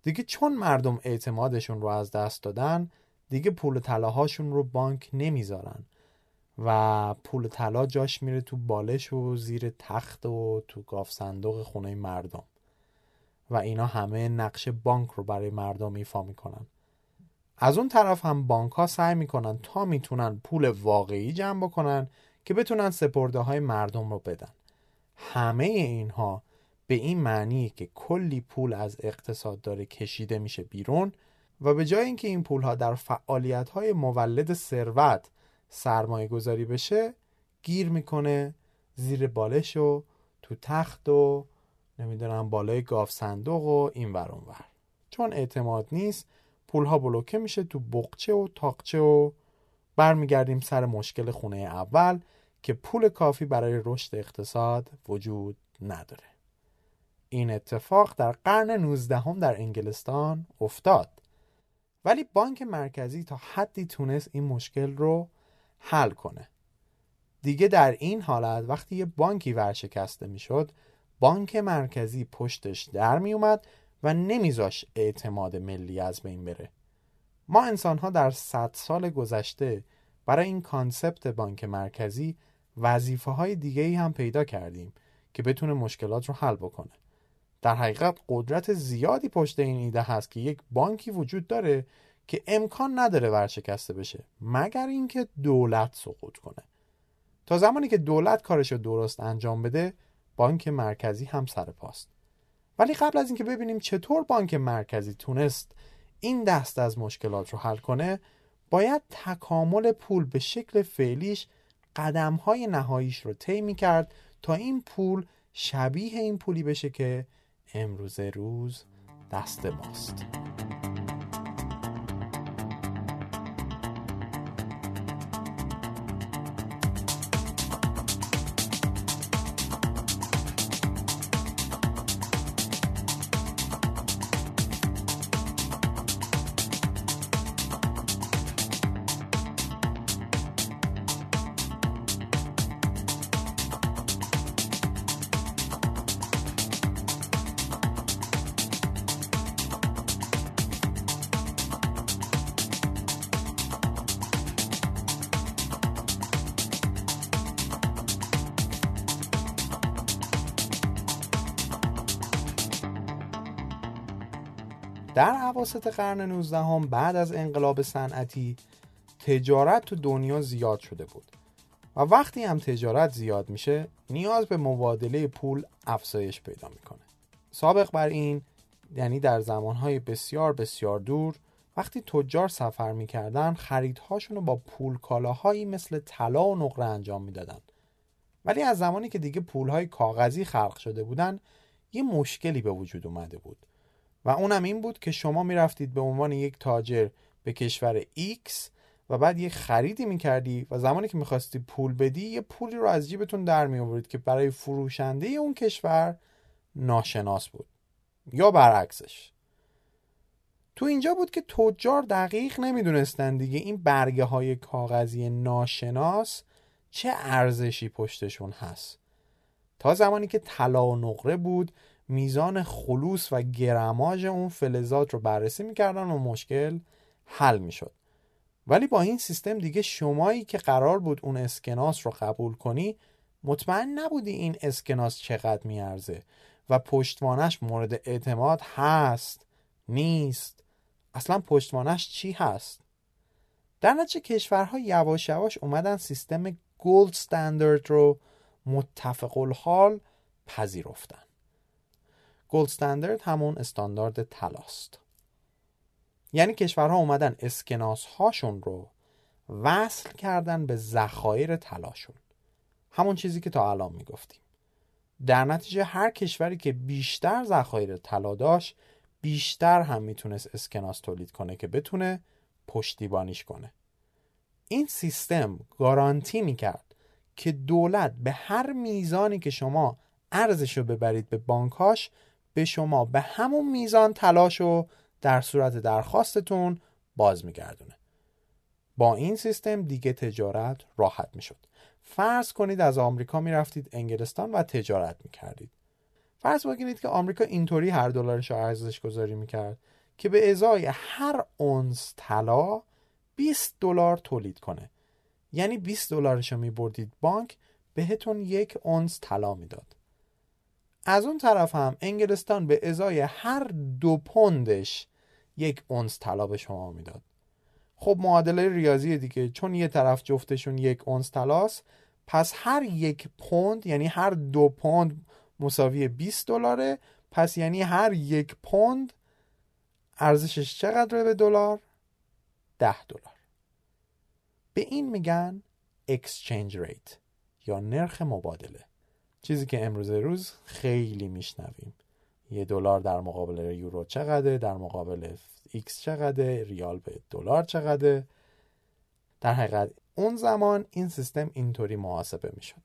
دیگه چون مردم اعتمادشون رو از دست دادن دیگه پول طلاهاشون رو بانک نمی‌ذارن. و پول طلا جاش میره تو بالش و زیر تخت و تو گاف صندوق خونه مردم. و اینا همه نقش بانک رو برای مردم ایفا می‌کنن. از اون طرف هم بانک ها سعی می‌کنن تا می‌تونن پول واقعی جمع بکنن که بتونن سپرده های مردم رو بدن. همه اینها به این معنی که کلی پول از اقتصاد داره کشیده میشه بیرون و به جای اینکه این پول ها در فعالیت های مولد ثروت سرمایه گذاری بشه گیر می‌کنه زیر بالش و تو تخت و نمی‌دونم بالای گاف صندوق و این ور چون اعتماد نیست پولها بلوکه میشه تو بقچه و تاقچه و برمیگردیم سر مشکل خونه اول که پول کافی برای رشد اقتصاد وجود نداره. این اتفاق در قرن 19 هم در انگلستان افتاد. ولی بانک مرکزی تا حدی تونست این مشکل رو حل کنه. دیگه در این حالت وقتی یه بانکی ورشکسته می‌شد بانک مرکزی پشتش در می اومد و نمیذاش اعتماد ملی از بین بره. ما انسان ها در صد سال گذشته برای این کانسپت بانک مرکزی وظیفه های دیگه ای هم پیدا کردیم که بتونه مشکلات رو حل بکنه. در حقیقت قدرت زیادی پشت این ایده هست که یک بانکی وجود داره که امکان نداره ورشکسته بشه مگر اینکه دولت سقوط کنه. تا زمانی که دولت کارش رو درست انجام بده بانک مرکزی هم سر پاست. ولی قبل از اینکه ببینیم چطور بانک مرکزی تونست این دست از مشکلات رو حل کنه باید تکامل پول به شکل فعلیش قدم های نهاییش رو طی کرد تا این پول شبیه این پولی بشه که امروز روز دست ماست. در عواسط قرن 19 هم بعد از انقلاب صنعتی تجارت تو دنیا زیاد شده بود. و وقتی هم تجارت زیاد میشه نیاز به مبادله پول افزایش پیدا می‌کنه. سابق بر این یعنی در زمانهای بسیار بسیار دور وقتی تجار سفر می‌کردن خریدهاشون رو با پول کالاهایی مثل طلا و نقره انجام می‌دادن. ولی از زمانی که دیگه پولهای کاغذی خلق شده بودن یه مشکلی به وجود اومده بود. و اونم این بود که شما می‌رفتید به عنوان یک تاجر به کشور X و بعد یک خریدی می‌کردی و زمانی که می‌خواستی پول بدی یه پولی رو از جیبتون در می که برای فروشنده اون کشور ناشناس بود یا برعکسش. تو اینجا بود که تجار دقیق نمی‌دونستن دیگه این برگه های کاغذی ناشناس چه ارزشی پشتشون هست. تا زمانی که طلا و نقره بود میزان خلوص و گرماژ اون فلزات رو بررسی می‌کردن و مشکل حل می‌شد. ولی با این سیستم دیگه شمایی که قرار بود اون اسکناس رو قبول کنی مطمئن نبودی این اسکناس چقدر میارزه و پشتوانش مورد اعتماد هست نیست. اصلا پشتوانش چی هست؟ در نتیجه کشورها یواش یواش اومدن سیستم گولد استاندارد رو متفق الحال پذیرفتن. گولد استاندارد همون استاندارد تلاست یعنی کشورها اومدن اسکناس هاشون رو وصل کردن به ذخایر طلاشون. همون چیزی که تا الان می‌گفتیم. در نتیجه هر کشوری که بیشتر ذخایر طلا داشت بیشتر هم می‌تونست اسکناس تولید کنه که بتونه پشتیبانیش کنه. این سیستم گارانتی می‌کرد که دولت به هر میزانی که شما ارزش رو ببرید به بانکاش به شما به همون میزان تلاش و در صورت درخواستتون باز میگردونه. با این سیستم دیگه تجارت راحت می‌شد. فرض کنید از آمریکا می‌رفتید انگلستان و تجارت می‌کردید. فرض بگیرید که آمریکا اینطوری هر دلارش رو ارزش گذاری می‌کرد که به ازای هر اونس طلا 20 دلار تولید کنه. یعنی 20 دلارش رو میبردید بانک بهتون یک اونس طلا می‌داد. از اون طرف هم انگلستان به ازای هر دو پوندش یک اونس طلا به شما می‌داد. خب معادله ریاضی دیگه چون یه طرف جفتشون یک اونس طلاست پس هر یک پوند یعنی هر دو پوند مساوی 20 دلاره پس یعنی هر یک پوند ارزشش چقدره به دلار؟ 10 دلار. به این میگن exchange rate یا نرخ مبادله. چیزی که امروز روز خیلی میشنویم. یه دلار در مقابل یورو چقدره؟ در مقابل X چقدره؟ ریال به دلار چقدره؟ در حقیقت اون زمان این سیستم اینطوری محاسبه می‌شد.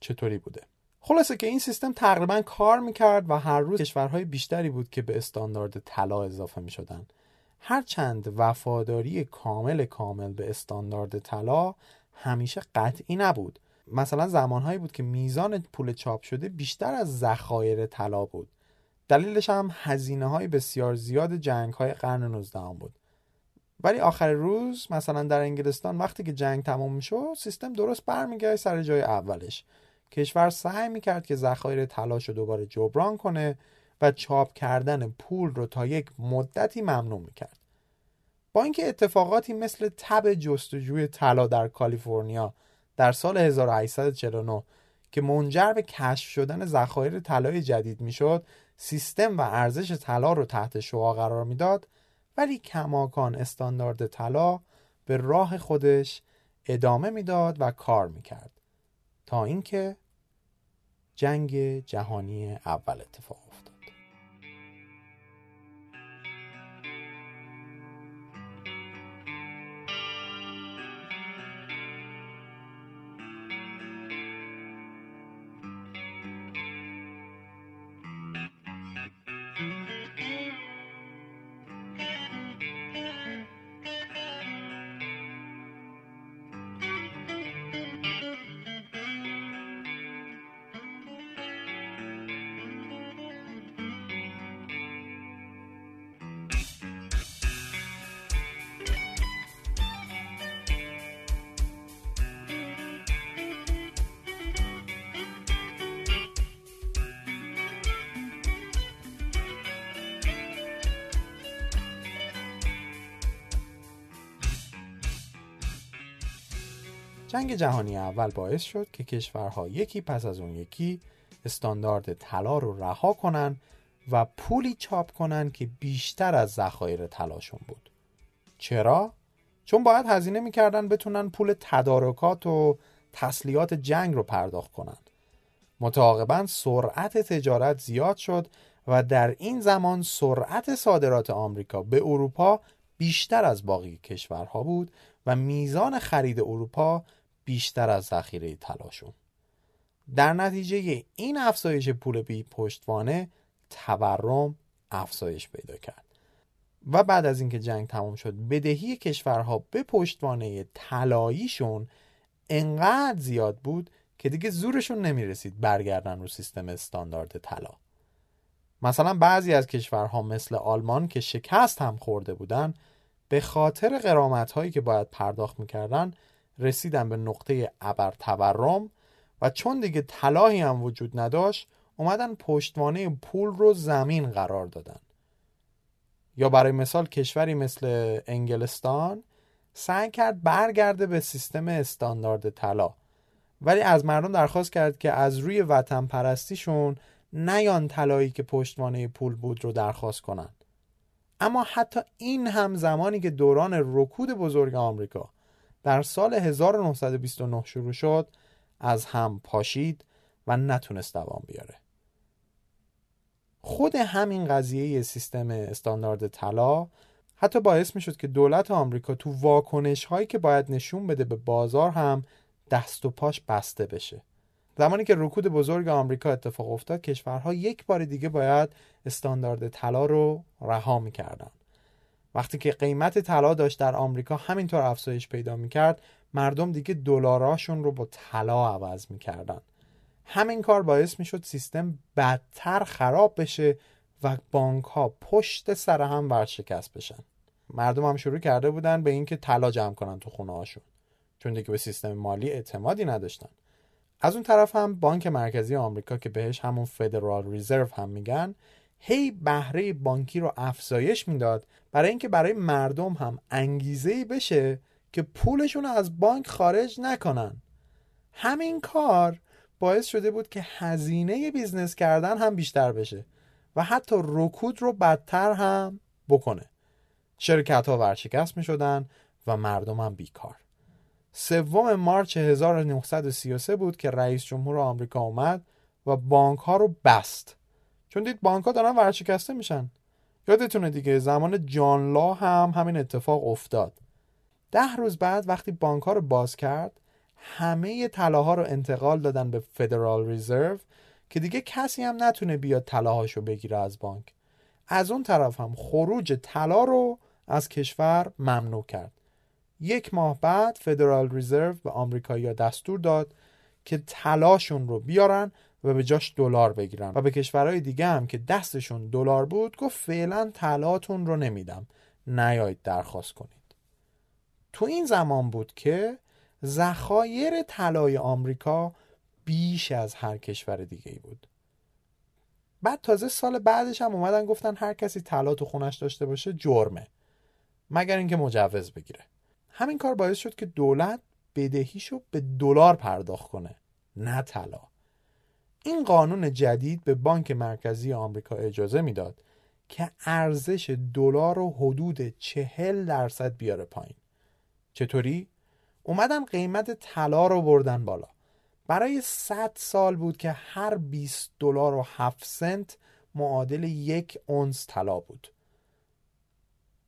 چطوری بوده؟ خلاصه که این سیستم تقریبا کار می‌کرد و هر روز کشورهای بیشتری بود که به استاندارد طلا اضافه می‌شدن. هرچند وفاداری کامل کامل به استاندارد طلا همیشه قطعی نبود. مثلا زمانهایی بود که میزان پول چاپ شده بیشتر از ذخایر طلا بود. دلیلش هم هزینه های بسیار زیاد جنگ های قرن 19 بود. ولی آخر روز مثلا در انگلستان وقتی که جنگ تموم می‌شد سیستم درست برمیگرد سر جای اولش. کشور سعی می‌کرد که ذخایر طلاش رو دوباره جبران کنه و چاپ کردن پول رو تا یک مدتی ممنوع می‌کرد. با اینکه اتفاقاتی مثل تب جستجوی طلا در کالیفرنیا در سال 1849 که منجر به کشف شدن ذخایر طلای جدید می‌شد سیستم و ارزش طلا رو تحت شعا قرار می‌داد ولی کماکان استاندارد طلا به راه خودش ادامه می‌داد و کار می‌کرد تا اینکه جنگ جهانی اول اتفاق جنگ جهانی اول باعث شد که کشورها یکی پس از اون یکی استاندارد طلا رو رها کنن و پولی چاپ کنن که بیشتر از ذخایر طلاشون بود چرا چون باید هزینه می‌کردن بتونن پول تدارکات و تسلیحات جنگ رو پرداخت کنند. متعاقبا سرعت تجارت زیاد شد و در این زمان سرعت صادرات آمریکا به اروپا بیشتر از باقی کشورها بود و میزان خرید اروپا بیشتر از ذخیره طلاشون در نتیجه این افزایش پول بی پشتوانه تورم افزایش پیدا کرد. و بعد از اینکه جنگ تمام شد بدهی کشورها به پشتوانه طلاییشون انقدر زیاد بود که دیگه زورشون نمی‌رسید برگردن رو سیستم استاندارد طلا. مثلا بعضی از کشورها مثل آلمان که شکست هم خورده بودن به خاطر قرامت هایی که باید پرداخت می‌کردن رسیدن به نقطه ابر تورم و چون دیگه طلاهی هم وجود نداشت اومدن پشتوانه پول رو زمین قرار دادن. یا برای مثال کشوری مثل انگلستان سعی کرد برگرده به سیستم استاندارد طلا ولی از مردم درخواست کرد که از روی وطن پرستیشون نیان طلایی که پشتوانه پول بود رو درخواست کنند اما حتی این هم زمانی که دوران رکود بزرگ آمریکا در سال 1929 شروع شد از هم پاشید و نتونست دوام بیاره. خود همین قضیه سیستم استاندارد طلا حتی باعث می شد که دولت آمریکا تو واکنش هایی که باید نشون بده به بازار هم دست و پاش بسته بشه. زمانی که رکود بزرگ آمریکا اتفاق افتاد کشورها یک بار دیگه باید استاندارد طلا رو رها می‌کردن. وقتی که قیمت طلا داشت در آمریکا همینطور افزایش پیدا می‌کرد مردم دیگه دلاراشون رو با طلا عوض می‌کردن. همین کار باعث می‌شد سیستم بدتر خراب بشه و بانک ها پشت سر هم ورشکست بشن. مردم هم شروع کرده بودن به اینکه طلا جمع کنن تو خونه هاشون چون دیگه به سیستم مالی اعتمادی نداشتن. از اون طرف هم بانک مرکزی آمریکا که بهش همون Federal Reserve هم میگن هی بهره بانکی رو افزایش می‌داد برای اینکه برای مردم هم انگیزه بشه که پولشون رو از بانک خارج نکنن. همین کار باعث شده بود که هزینه business کردن هم بیشتر بشه و حتی رکود رو بدتر هم بکنه. شرکت ها ورشکست می شدن و مردم هم بیکار. سوم مارچ 1933 بود که رئیس جمهور آمریکا اومد و بانک ها رو بست. چون دید بانک ها دارن ورشکسته میشن. یادتونه دیگه زمان جان لا هم همین اتفاق افتاد. ده روز بعد وقتی بانک ها رو باز کرد همه طلاها رو انتقال دادن به فدرال ریزرو که دیگه کسی هم نتونه بیاد طلاهاشو بگیره از بانک. از اون طرف هم خروج طلا رو از کشور ممنوع کرد. یک ماه بعد فدرال ریزرو به آمریکایی‌ها دستور داد که طلاشون رو بیارن و به جاش دلار بگیرن و به کشورهای دیگه هم که دستشون دلار بود گفت فعلا طلاتون رو نمیدم. نیایید درخواست کنید. تو این زمان بود که ذخایر طلای آمریکا بیش از هر کشور دیگه ای بود. بعد تازه سال بعدش هم اومدن گفتن هر کسی طلا تو خونش داشته باشه جرمه مگر اینکه مجوز بگیره. همین کار باعث شد که دولت بدهیشو به دلار پرداخت کنه نه طلا. این قانون جدید به بانک مرکزی آمریکا اجازه می‌داد که ارزش دلار رو حدود چهل درصد بیاره پایین. چطوری؟ اومدن قیمت طلا رو بردن بالا. برای 100 سال بود که هر 20 دلار و 7 سنت معادل یک اونس طلا بود.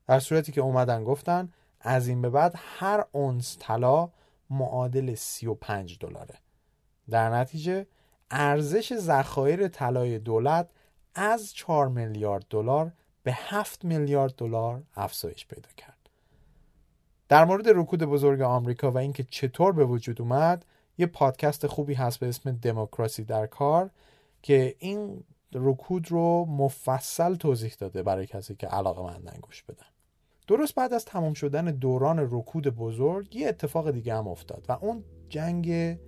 در صورتی که اومدن گفتن از این به بعد هر اونس طلا معادل 35 دلاره. در نتیجه ارزش ذخایر طلای دولت از 4 میلیارد دلار به 7 میلیارد دلار افزایش پیدا کرد. در مورد رکود بزرگ آمریکا و اینکه چطور به وجود اومد یه پادکست خوبی هست به اسم دموکراسی در کار که این رکود رو مفصل توضیح داده برای کسی که علاقه مندن گوش بدن. درست بعد از تمام شدن دوران رکود بزرگ یه اتفاق دیگه هم افتاد و اون جنگ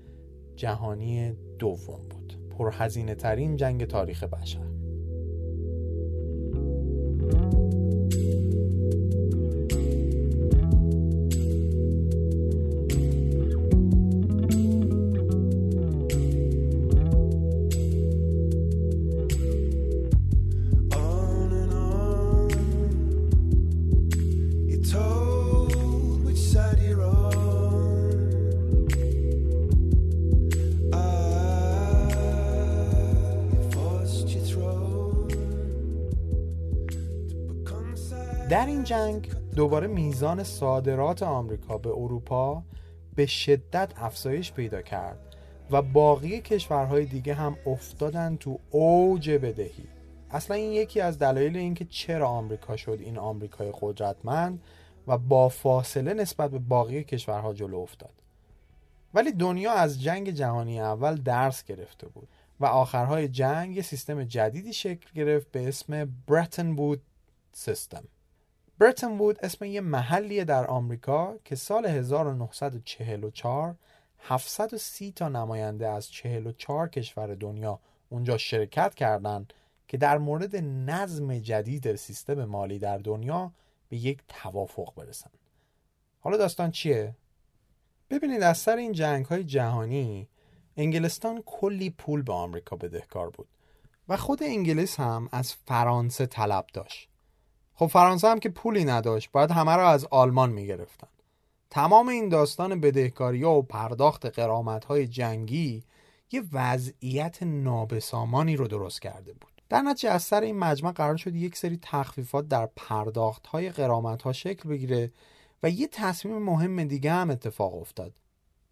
جهانی دوم بود. پرهزینه ترین جنگ تاریخ بشر. دوباره میزان صادرات آمریکا به اروپا به شدت افزایش پیدا کرد و باقی کشورهای دیگه هم افتادن تو اوج بدهی. اصلا این یکی از دلایل اینکه چرا آمریکا شد این آمریکای قدرتمند و با فاصله نسبت به باقی کشورها جلو افتاد. ولی دنیا از جنگ جهانی اول درس گرفته بود و آخرهای جنگ یه سیستم جدیدی شکل گرفت به اسم برتن بود سیستم برتن وود اسم یه محلیه در آمریکا که سال 1944 730 تا نماینده از 44 کشور دنیا اونجا شرکت کردند که در مورد نظم جدید سیستم مالی در دنیا به یک توافق برسن حالا داستان چیه؟ ببینید از سر این جنگ های جهانی انگلستان کلی پول به آمریکا بدهکار بود و خود انگلیس هم از فرانسه طلب داشت خب فرانسه هم که پولی نداشت باید همه را از آلمان می‌گرفتن. تمام این داستان بدهکاری و پرداخت قرامت های جنگی یه وضعیت نابسامانی رو درست کرده بود. در نتیجه از سر این مجمع قرار شد یک سری تخفیفات در پرداخت های قرامت ها شکل بگیره و یه تصمیم مهم دیگه هم اتفاق افتاد.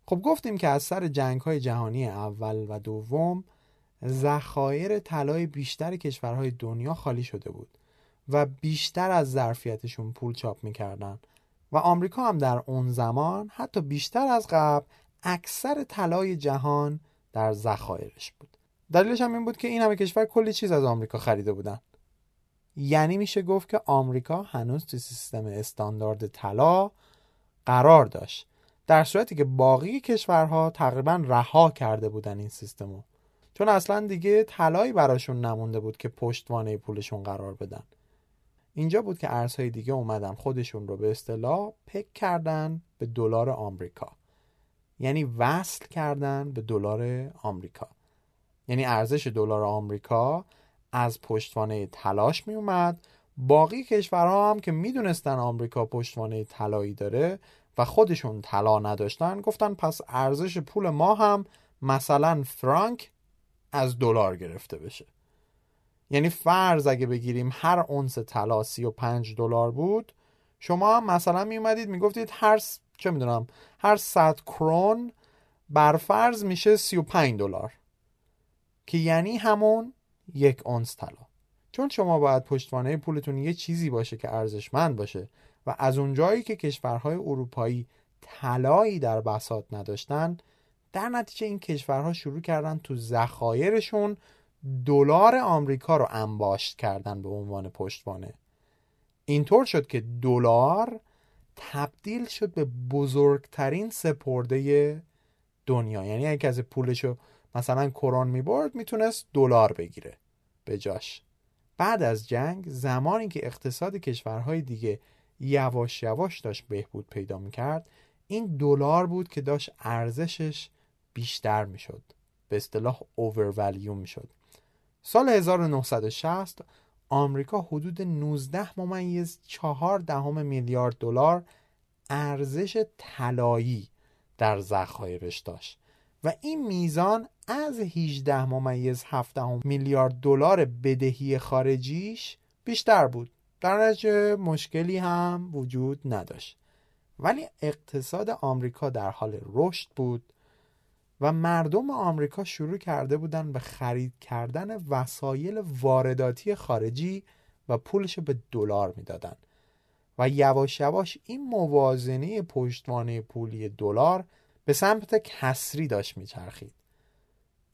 خب گفتیم که از سر جنگ های جهانی اول و دوم ذخایر طلای بیشتر کشورهای دنیا خالی شده بود. و بیشتر از ظرفیتشون پول چاپ می‌کردن. و آمریکا هم در اون زمان حتی بیشتر از قبل اکثر طلای جهان در ذخایرش بود. دلیلش هم این بود که این همه کشور کلی چیز از آمریکا خریده بودن. یعنی میشه گفت که آمریکا هنوز تو سیستم استاندارد طلا قرار داشت. در صورتی که باقی کشورها تقریبا رها کرده بودن این سیستمو. چون اصلا دیگه طلایی براشون نمونده بود که پشتوانه پولشون قرار بدن. اینجا بود که ارزهای دیگه اومدن خودشون رو به اصطلاح پک کردن به دلار آمریکا. یعنی وصل کردن به دلار آمریکا. یعنی ارزش دلار آمریکا از پشتوانه تلاش می اومد. باقی کشورها هم که می‌دونستن آمریکا پشتوانه طلایی داره و خودشون طلا نداشتن گفتن پس ارزش پول ما هم مثلا فرانک از دلار گرفته بشه. یعنی فرض اگه بگیریم هر اونس طلا 35 دلار بود شما هم مثلا می اومدید می‌گفتید هر چه می‌دونم هر 100 کرون بر فرض میشه 35 دلار. که یعنی همون یک اونس طلا. چون شما باید پشتوانه پولتون یه چیزی باشه که ارزشمند باشه و از اونجایی که کشورهای اروپایی طلایی در بساط نداشتن در نتیجه این کشورها شروع کردن تو ذخایرشون دلار آمریکا رو انباشت کردن به عنوان پشتوانه. اینطور شد که دلار تبدیل شد به بزرگترین سپرده دنیا. یعنی اگه کسی پولشو مثلا کرون می‌برد می‌تونست دلار بگیره به جاش. بعد از جنگ زمانی که اقتصاد کشورهای دیگه یواش یواش داشت بهبود پیدا می‌کرد این دلار بود که داشت ارزشش بیشتر می‌شد. به اصطلاح اوورولیو می‌شد. سال 1960 آمریکا حدود 19 ممیز 4 دهم میلیارد دلار ارزش طلایی در ذخایرش داشت و این میزان از 18 ممیز 7 میلیارد دلار بدهی خارجیش بیشتر بود. در نتیجه مشکلی هم وجود نداشت. ولی اقتصاد آمریکا در حال رشد بود. و مردم آمریکا شروع کرده بودن به خرید کردن وسایل وارداتی خارجی و پولش به دلار می‌دادن. و یواش یواش این موازنه پشتوانه پولی دلار به سمت کسری داشت میچرخید.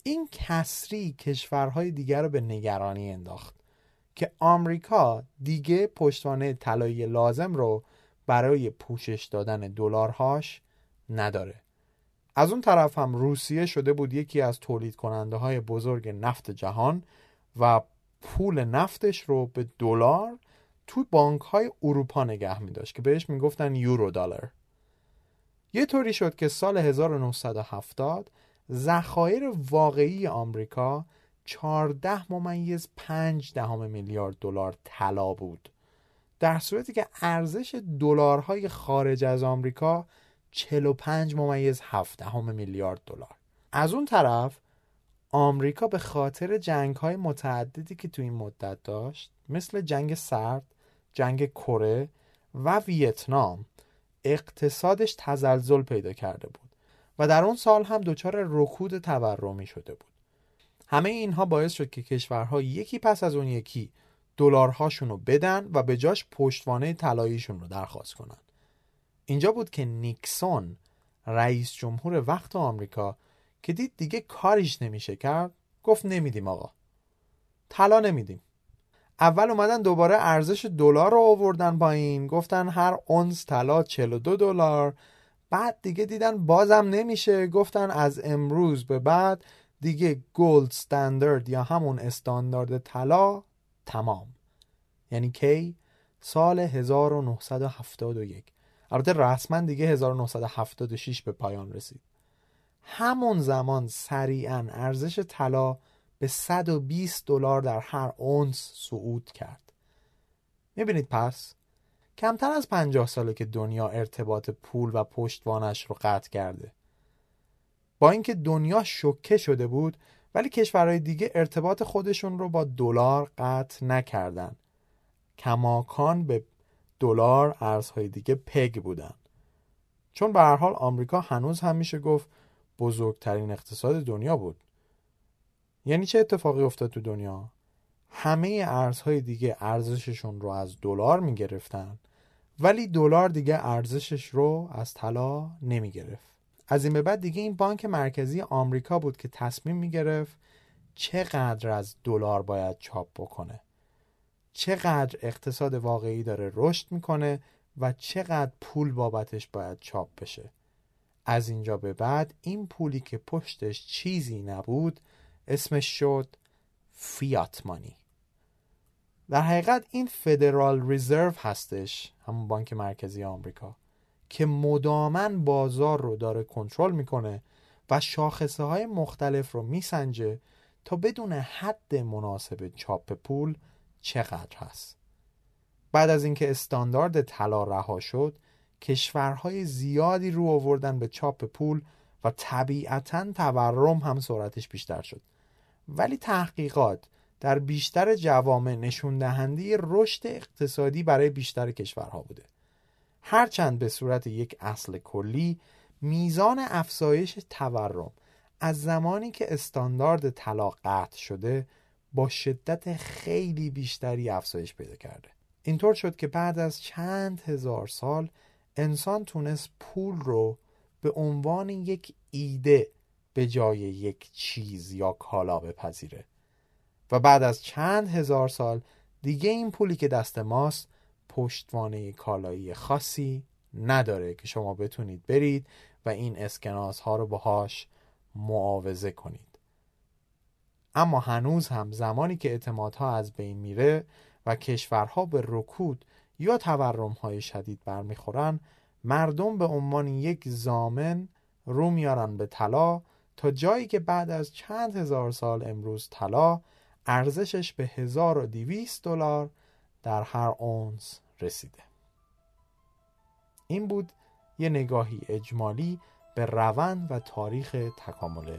این کسری کشورهای دیگر رو به نگرانی انداخت که آمریکا دیگه پشتوانه طلایی لازم رو برای پوشش دادن دلارهاش نداره. از اون طرف هم روسیه شده بود یکی از تولید کننده های بزرگ نفت جهان و پول نفتش رو به دلار تو بانک های اروپا نگه می داشت که بهش می‌گفتن یورو دلار. یه طوری شد که سال 1970 ذخایر واقعی آمریکا 14 ممیز 5 دهم میلیارد دلار طلا بود. در صورتی که ارزش دلارهای خارج از آمریکا 45 ممیز 7 دهم میلیارد دلار. از اون طرف آمریکا به خاطر جنگ های متعددی که تو این مدت داشت مثل جنگ سرد، جنگ کره و ویتنام اقتصادش تزلزل پیدا کرده بود و در اون سال هم دچار رکود تورمی شده بود. همه اینها باعث شد که کشورها یکی پس از اون یکی دلارهاشون رو بدن و به جاش پشتوانه طلاییشون رو درخواست کنن. اینجا بود که نیکسون رئیس جمهور وقت آمریکا که دید دیگه کاریش نمیشه کرد گفت نمیدیم آقا. طلا نمیدیم. اول اومدن دوباره ارزش دلار رو آوردن پایین گفتن هر اونس طلا 42 دلار. بعد دیگه دیدن بازم نمیشه گفتن از امروز به بعد دیگه گولد استاندارد یا همون استاندارد طلا تمام. یعنی کی؟ سال 1971 البته رسما دیگه 1976 به پایان رسید. همون زمان سریعا ارزش طلا به 120 دلار در هر اونس صعود کرد. می‌بینید پس کمتر از 50 ساله که دنیا ارتباط پول و پشتوانش رو قطع کرده. با اینکه دنیا شوکه شده بود ولی کشورهای دیگه ارتباط خودشون رو با دلار قطع نکردن. کماکان به دلار ارزهای دیگه پگ بودن. چون به هر حال آمریکا هنوز هم میشه گفت بزرگترین اقتصاد دنیا بود. یعنی چه اتفاقی افتاد تو دنیا؟ همه ارزهای دیگه ارزششون رو از دلار می‌گرفتن ولی دلار دیگه ارزشش رو از طلا نمی‌گرفت. از این به بعد دیگه این بانک مرکزی آمریکا بود که تصمیم می‌گرفت چقدر از دلار باید چاپ بکنه. چقدر اقتصاد واقعی داره رشد می‌کنه و چقدر پول بابتش باید چاپ بشه. از اینجا به بعد این پولی که پشتش چیزی نبود اسمش شد فیات مانی. در حقیقت این فدرال ریزرو هستش همون بانک مرکزی آمریکا که مدامن بازار رو داره کنترل می‌کنه و شاخصه های مختلف رو میسنجه تا بدون حد مناسب چاپ پول چقدر هست. بعد از اینکه استاندارد طلا رها شد کشورهای زیادی رو آوردن به چاپ پول و طبیعتا تورم هم سرعتش بیشتر شد. ولی تحقیقات در بیشتر جوامع نشون دهنده رشد اقتصادی برای بیشتر کشورها بوده. هرچند به صورت یک اصل کلی میزان افزایش تورم از زمانی که استاندارد طلا قطع شده با شدت خیلی بیشتری افزایش پیدا کرده. اینطور شد که بعد از چند هزار سال انسان تونست پول رو به عنوان یک ایده به جای یک چیز یا کالا بپذیره. و بعد از چند هزار سال دیگه این پولی که دست ماست پشتوانه کالایی خاصی نداره که شما بتونید برید و این اسکناس ها رو باهاش معاوضه کنید. اما هنوز هم زمانی که اعتمادها از بین میره و کشورها به رکود یا تورم های شدید برمیخورن مردم به عنوان یک زامن رو میارن به طلا تا جایی که بعد از چند هزار سال امروز طلا ارزشش به 1200 دلار در هر اونس رسیده. این بود یه نگاهی اجمالی به روند و تاریخ تکامل